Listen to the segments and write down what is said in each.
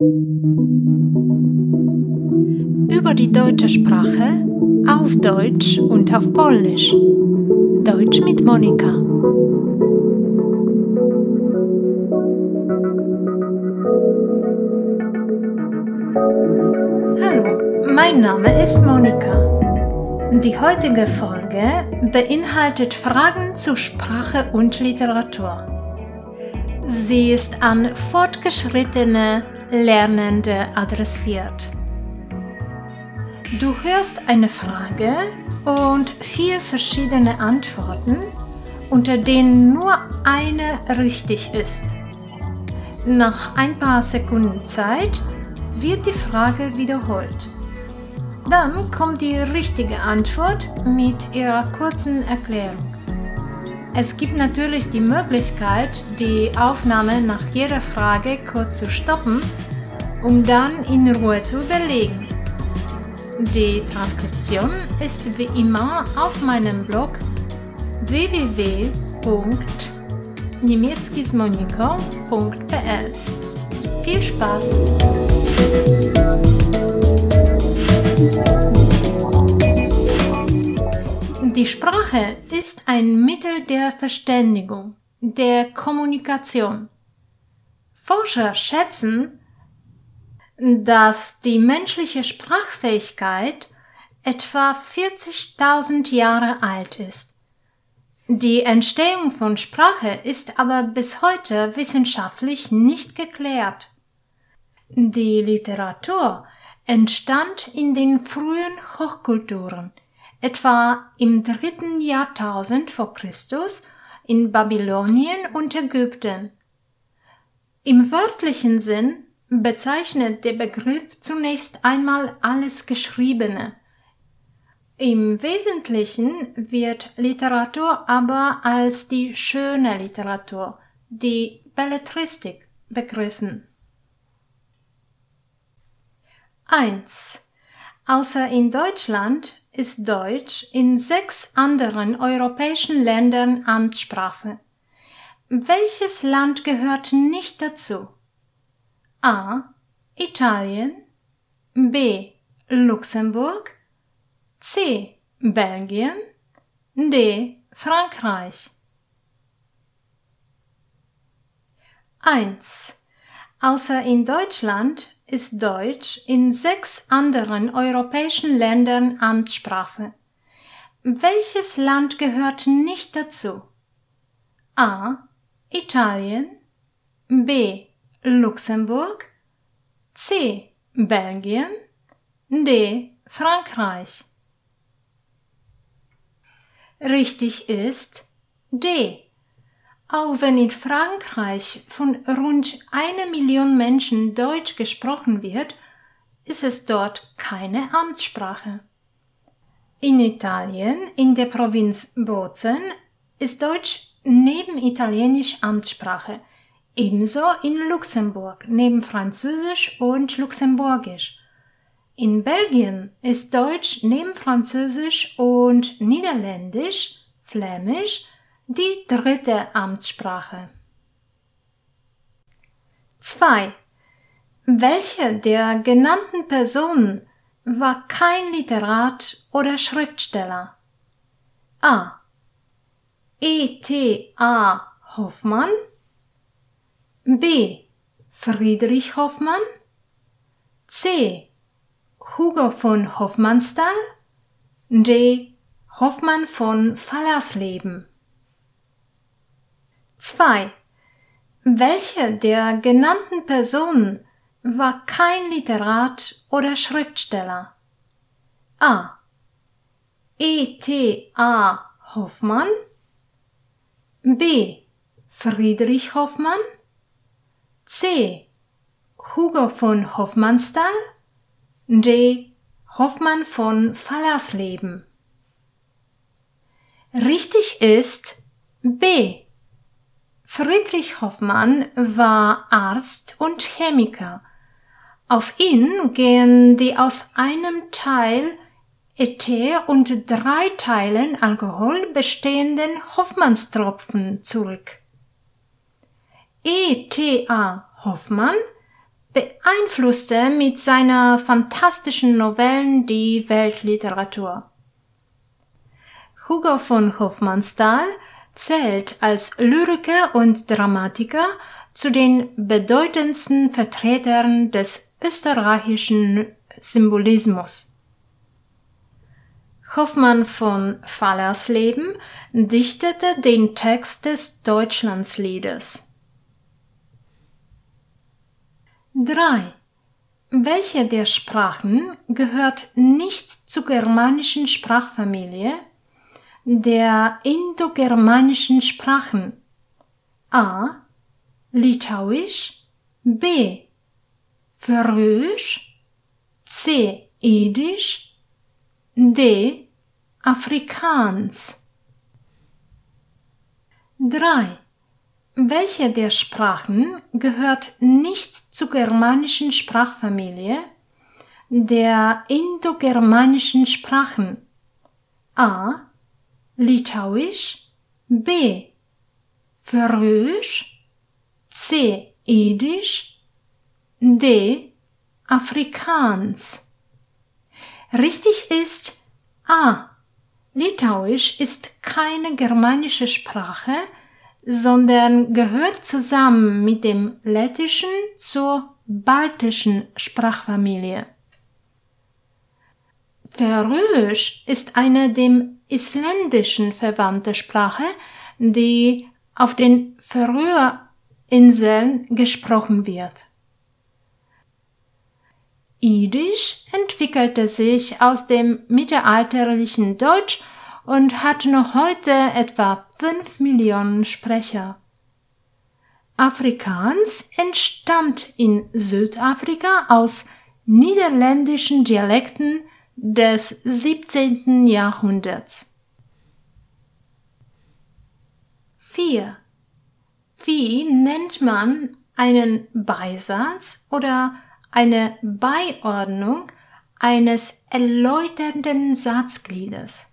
Über die deutsche Sprache auf Deutsch und auf Polnisch. Deutsch mit Monika. Hallo, mein Name ist Monika. Die heutige Folge beinhaltet Fragen zu Sprache und Literatur. Sie ist an fortgeschrittene Lernende adressiert. Du hörst eine Frage und vier verschiedene Antworten, unter denen nur eine richtig ist. Nach ein paar Sekunden Zeit wird die Frage wiederholt. Dann kommt die richtige Antwort mit ihrer kurzen Erklärung. Es gibt natürlich die Möglichkeit, die Aufnahme nach jeder Frage kurz zu stoppen, um dann in Ruhe zu überlegen. Die Transkription ist wie immer auf meinem Blog www.niemieckismoniko.pl. Viel Spaß! Die Sprache ist ein Mittel der Verständigung, der Kommunikation. Forscher schätzen, dass die menschliche Sprachfähigkeit etwa 40.000 Jahre alt ist. Die Entstehung von Sprache ist aber bis heute wissenschaftlich nicht geklärt. Die Literatur entstand in den frühen Hochkulturen, etwa im dritten Jahrtausend vor Christus in Babylonien und Ägypten. Im wörtlichen Sinn bezeichnet der Begriff zunächst einmal alles Geschriebene. Im Wesentlichen wird Literatur aber als die schöne Literatur, die Belletristik begriffen. 1. Außer in Deutschland ist Deutsch in sechs anderen europäischen Ländern Amtssprache. Welches Land gehört nicht dazu? A. Italien B. Luxemburg C. Belgien D. Frankreich 1. Außer in Deutschland ist Deutsch in sechs anderen europäischen Ländern Amtssprache. Welches Land gehört nicht dazu? A. Italien B. Luxemburg C. Belgien D. Frankreich Richtig ist D. Auch wenn in Frankreich von rund einer Million Menschen Deutsch gesprochen wird, ist es dort keine Amtssprache. In Italien, in der Provinz Bozen, ist Deutsch neben Italienisch Amtssprache, ebenso in Luxemburg neben Französisch und Luxemburgisch. In Belgien ist Deutsch neben Französisch und Niederländisch, Flämisch die dritte Amtssprache. 2. Welche der genannten Personen war kein Literat oder Schriftsteller? A. E. T. A. Hoffmann B. Friedrich Hoffmann C. Hugo von Hoffmannsthal D. Hoffmann von Fallersleben 2. Welche der genannten Personen war kein Literat oder Schriftsteller? A. E. T. A. Hoffmann B. Friedrich Hoffmann C. Hugo von Hoffmannsthal D. Hoffmann von Fallersleben Richtig ist B. Friedrich Hoffmann war Arzt und Chemiker. Auf ihn gehen die aus einem Teil Ether und drei Teilen Alkohol bestehenden Hoffmannstropfen zurück. E.T.A. Hoffmann beeinflusste mit seiner fantastischen Novellen die Weltliteratur. Hugo von Hofmannsthal zählt als Lyriker und Dramatiker zu den bedeutendsten Vertretern des österreichischen Symbolismus. Hoffmann von Fallersleben dichtete den Text des Deutschlandsliedes. 3. Welche der Sprachen gehört nicht zur germanischen Sprachfamilie, der indogermanischen Sprachen? A. Litauisch B. Färöisch C. Edisch D. Afrikaans 3. Welche der Sprachen gehört nicht zur germanischen Sprachfamilie, der indogermanischen Sprachen? A. Litauisch B. Färöisch C. Edisch D. Afrikaans Richtig ist A. Litauisch ist keine germanische Sprache, sondern gehört zusammen mit dem Lettischen zur baltischen Sprachfamilie. Färöisch ist eine dem Isländischen verwandte Sprache, die auf den Färöerinseln gesprochen wird. Idisch entwickelte sich aus dem mittelalterlichen Deutsch und hat noch heute etwa fünf Millionen Sprecher. Afrikaans entstammt in Südafrika aus niederländischen Dialekten des 17. Jahrhunderts. 4. Wie nennt man einen Beisatz oder eine Beiordnung eines erläuternden Satzgliedes.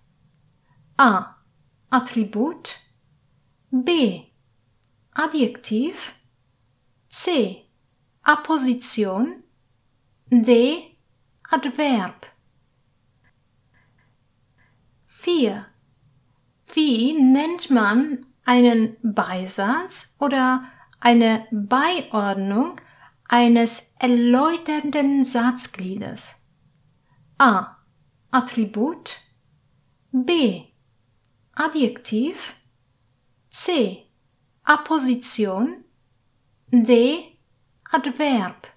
A. Attribut B. Adjektiv C. Apposition D. Adverb 4. Wie nennt man einen Beisatz oder eine Beiordnung eines erläuternden Satzgliedes. A. Attribut B. Adjektiv C. Apposition D. Adverb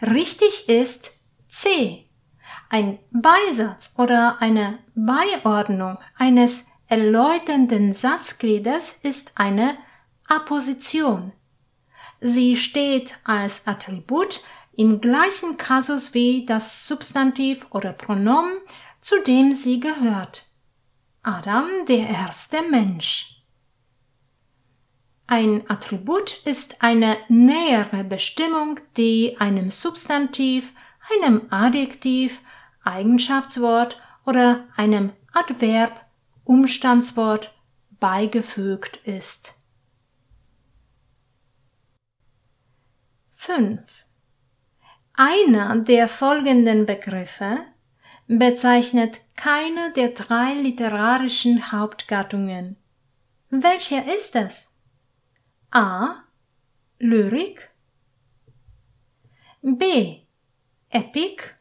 Richtig ist C. Ein Beisatz oder eine Beiordnung eines erläuternden Satzgliedes ist eine Apposition. Sie steht als Attribut im gleichen Kasus wie das Substantiv oder Pronomen, zu dem sie gehört. Adam, der erste Mensch. Ein Attribut ist eine nähere Bestimmung, die einem Substantiv, einem Adjektiv, Eigenschaftswort oder einem Adverb, Umstandswort beigefügt ist. 5. Einer der folgenden Begriffe bezeichnet keine der drei literarischen Hauptgattungen. Welcher ist es? A. Lyrik B. Epik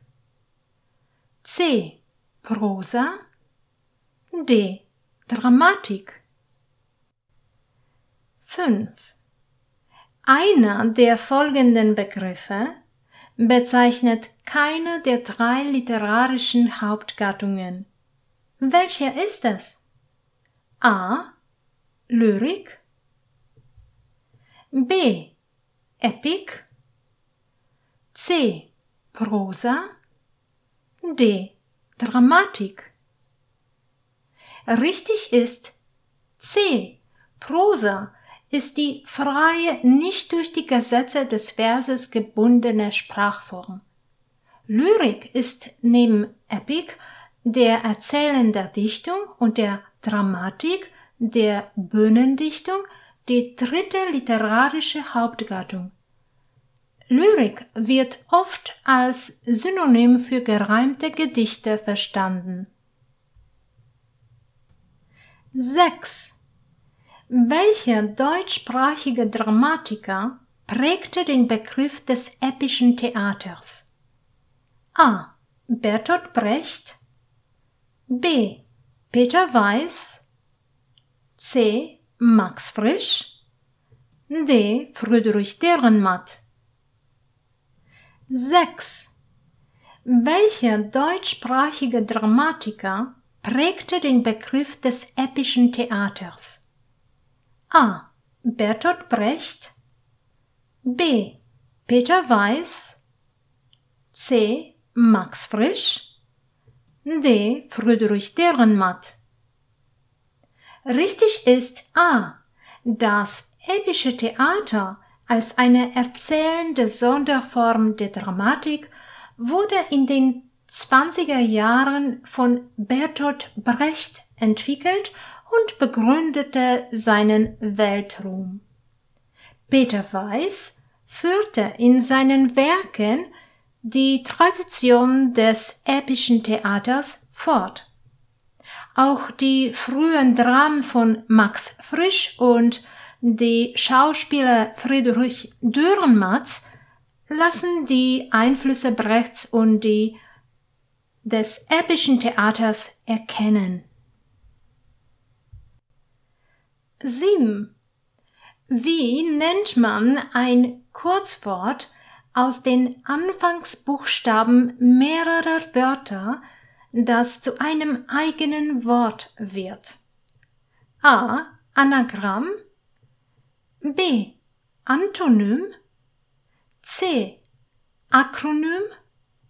C. Prosa D. Dramatik 5. Einer der folgenden Begriffe bezeichnet keine der drei literarischen Hauptgattungen. Welcher ist es? A. Lyrik B. Epik C. Prosa D. Dramatik Richtig ist C. Prosa ist die freie, nicht durch die Gesetze des Verses gebundene Sprachform. Lyrik ist neben Epik der erzählender Dichtung und der Dramatik der Bühnendichtung die dritte literarische Hauptgattung. Lyrik wird oft als Synonym für gereimte Gedichte verstanden. 6. Welcher deutschsprachige Dramatiker prägte den Begriff des epischen Theaters? A. Bertolt Brecht B. Peter Weiß C. Max Frisch D. Friedrich Dürrenmatt 6. Welcher deutschsprachige Dramatiker prägte den Begriff des epischen Theaters? A. Bertolt Brecht B. Peter Weiß C. Max Frisch D. Friedrich Dürrenmatt Richtig ist A. Das epische Theater als eine erzählende Sonderform der Dramatik wurde in den 20er Jahren von Bertolt Brecht entwickelt und begründete seinen Weltruhm. Peter Weiß führte in seinen Werken die Tradition des epischen Theaters fort. Auch die frühen Dramen von Max Frisch und die Schauspieler Friedrich Dürrenmatz lassen die Einflüsse Brechts und die des epischen Theaters erkennen. 7. Wie nennt man ein Kurzwort aus den Anfangsbuchstaben mehrerer Wörter, das zu einem eigenen Wort wird? A. Anagramm B. Antonym C. Akronym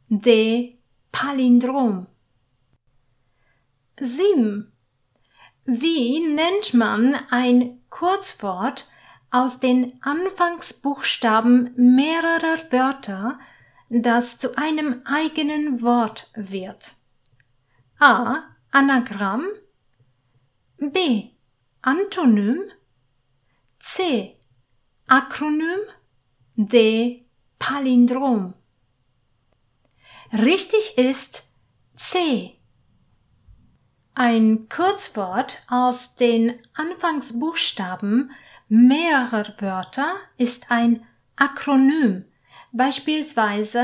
D. Palindrom 7. Wie nennt man ein Kurzwort aus den Anfangsbuchstaben mehrerer Wörter, das zu einem eigenen Wort wird? A. Anagramm B. Antonym C. Akronym D. Palindrom. Richtig ist C. Ein Kurzwort aus den Anfangsbuchstaben mehrerer Wörter ist ein Akronym, beispielsweise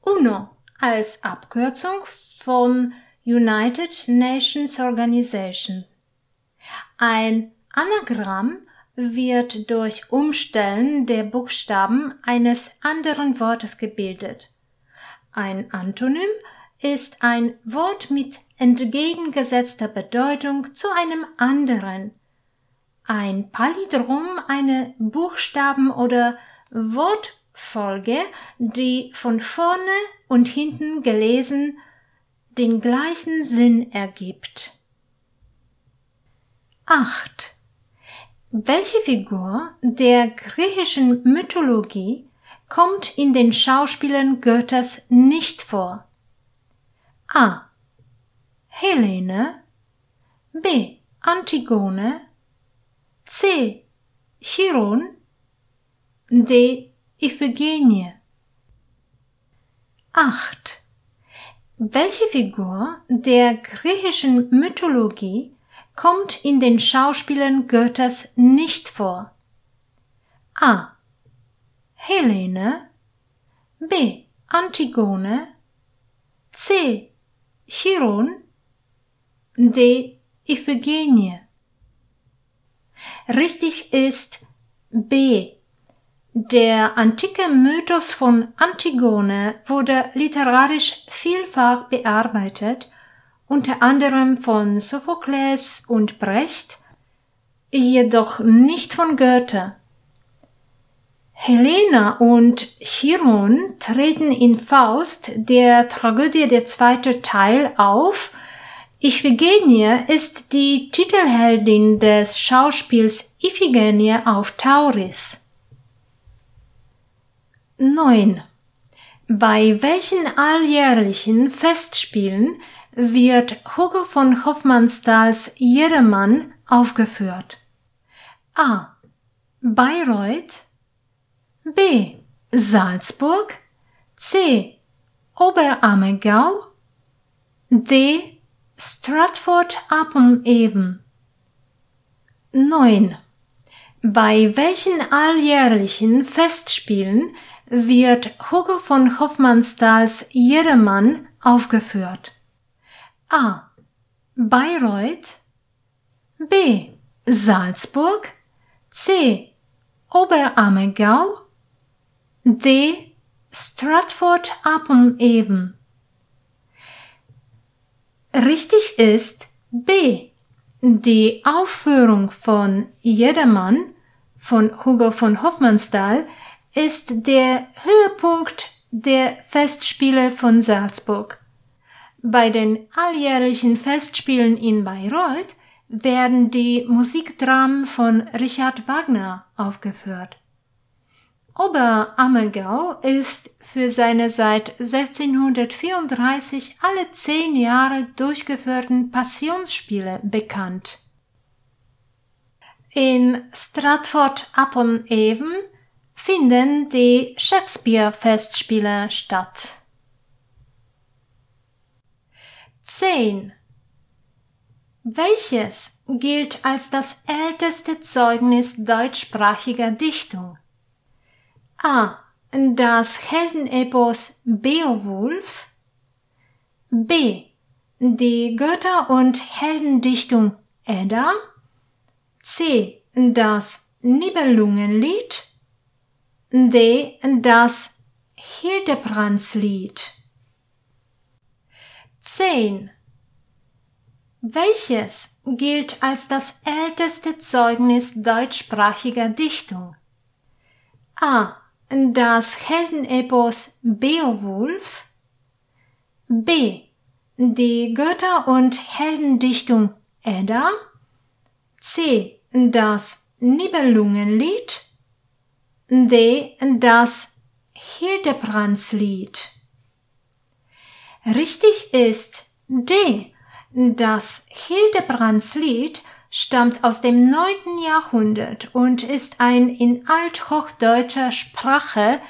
UNO als Abkürzung von United Nations Organization. Ein Anagramm wird durch Umstellen der Buchstaben eines anderen Wortes gebildet. Ein Antonym ist ein Wort mit entgegengesetzter Bedeutung zu einem anderen. Ein Palindrom eine Buchstaben- oder Wortfolge, die von vorne und hinten gelesen den gleichen Sinn ergibt. 8. Welche Figur der griechischen Mythologie kommt in den Schauspielen Goethes nicht vor? A. Helene B. Antigone C. Chiron D. Iphigenie 8. Welche Figur der griechischen Mythologie kommt in den Schauspielen Goethes nicht vor. A. Helene B. Antigone C. Chiron D. Iphigenie Richtig ist B. Der antike Mythos von Antigone wurde literarisch vielfach bearbeitet unter anderem von Sophokles und Brecht, jedoch nicht von Goethe. Helena und Chiron treten in Faust, der Tragödie der zweite Teil, auf. Iphigenie ist die Titelheldin des Schauspiels Iphigenie auf Tauris. 9. Bei welchen alljährlichen Festspielen wird Hugo von Hofmannsthals Jedermann aufgeführt. A. Bayreuth B. Salzburg, C. Oberammergau, D. Stratford upon Avon. 9. Bei welchen alljährlichen Festspielen wird Hugo von Hofmannsthals Jedermann aufgeführt? A. Bayreuth B. Salzburg C. Oberammergau D. Stratford upon Avon Richtig ist B. Die Aufführung von Jedermann von Hugo von Hofmannsthal ist der Höhepunkt der Festspiele von Salzburg. Bei den alljährlichen Festspielen in Bayreuth werden die Musikdramen von Richard Wagner aufgeführt. Oberammergau ist für seine seit 1634 alle zehn Jahre durchgeführten Passionsspiele bekannt. In Stratford upon Avon finden die Shakespeare-Festspiele statt. 10. Welches gilt als das älteste Zeugnis deutschsprachiger Dichtung? A. Das Heldenepos Beowulf. B. Die Götter- und Heldendichtung Edda. C. Das Nibelungenlied. D. Das Hildebrandslied. 10. Welches gilt als das älteste Zeugnis deutschsprachiger Dichtung? A das Heldenepos Beowulf, B. Die Götter- und Heldendichtung Edda, C. Das Nibelungenlied, D. Das Hildebrandslied. Richtig ist D. Das Hildebrandslied stammt aus dem neunten Jahrhundert und ist ein in althochdeutscher Sprache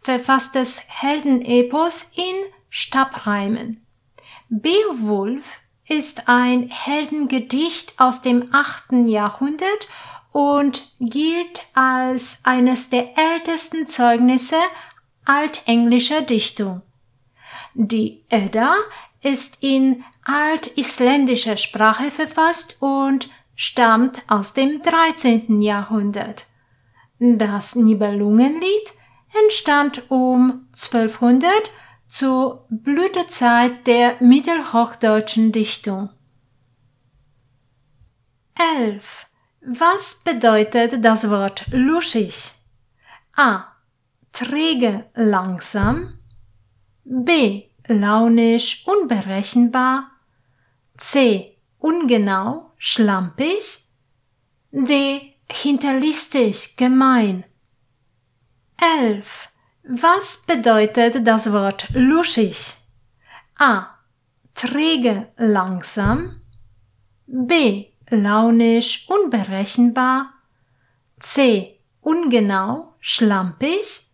verfasstes Heldenepos in Stabreimen. Beowulf ist ein Heldengedicht aus dem achten Jahrhundert und gilt als eines der ältesten Zeugnisse altenglischer Dichtung. Die Edda ist in altisländischer Sprache verfasst und stammt aus dem 13. Jahrhundert. Das Nibelungenlied entstand um 1200 zur Blütezeit der mittelhochdeutschen Dichtung. 11. Was bedeutet das Wort luschig? A. Träge langsam. B. Launisch unberechenbar. C. Ungenau schlampig, D. hinterlistig, gemein. 11. Was bedeutet das Wort luschig? A. Träge, langsam. B. Launisch, unberechenbar. C. Ungenau, schlampig.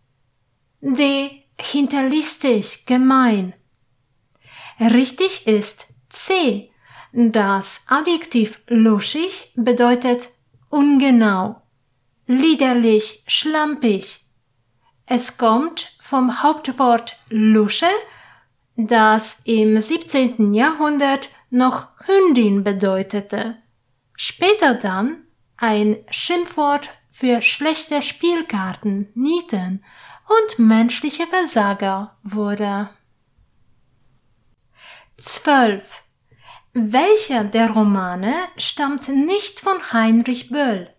D. Hinterlistig, gemein. Richtig ist C. Das Adjektiv luschig bedeutet ungenau, liederlich, schlampig. Es kommt vom Hauptwort Lusche, das im 17. Jahrhundert noch Hündin bedeutete, später dann ein Schimpfwort für schlechte Spielkarten, Nieten und menschliche Versager wurde. 12. Welcher der Romane stammt nicht von Heinrich Böll?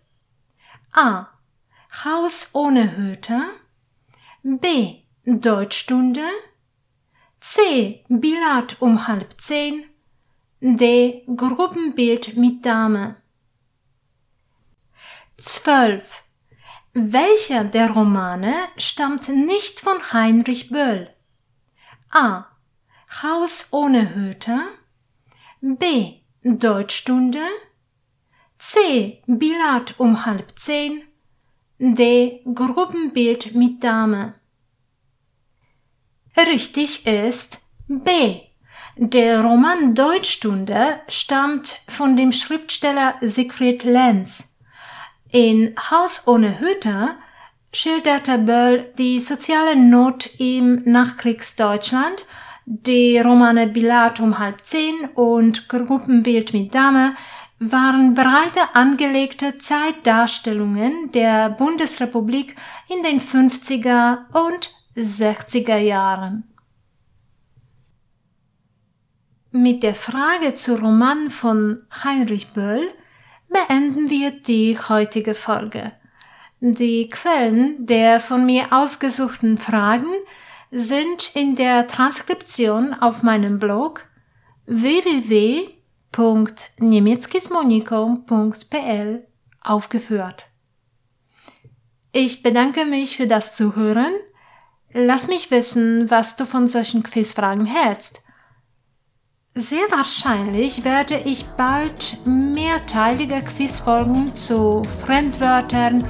A. Haus ohne Hüter. B. Deutschstunde. C. Billard um halb zehn. D. Gruppenbild mit Dame. 12. Welcher der Romane stammt nicht von Heinrich Böll? A. Haus ohne Hüter. B. Deutschstunde C. Billard um halb zehn D. Gruppenbild mit Dame Richtig ist B. Der Roman Deutschstunde stammt von dem Schriftsteller Siegfried Lenz. In Haus ohne Hüter schilderte Böll die soziale Not im Nachkriegsdeutschland. Die Romane Bilat um halb zehn und Gruppenbild mit Dame waren breite angelegte Zeitdarstellungen der Bundesrepublik in den 50er und 60er Jahren. Mit der Frage zu Roman von Heinrich Böll beenden wir die heutige Folge. Die Quellen der von mir ausgesuchten Fragen sind in der Transkription auf meinem Blog www.niemieckismoniko.pl aufgeführt. Ich bedanke mich für das Zuhören. Lass mich wissen, was du von solchen Quizfragen hältst. Sehr wahrscheinlich werde ich bald mehrteilige Quizfolgen zu Fremdwörtern,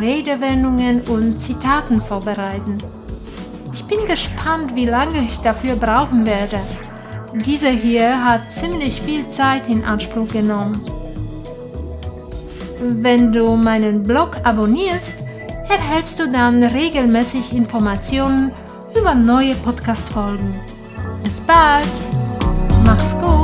Redewendungen und Zitaten vorbereiten. Ich bin gespannt, wie lange ich dafür brauchen werde. Dieser hier hat ziemlich viel Zeit in Anspruch genommen. Wenn du meinen Blog abonnierst, erhältst du dann regelmäßig Informationen über neue Podcast-Folgen. Bis bald! ます。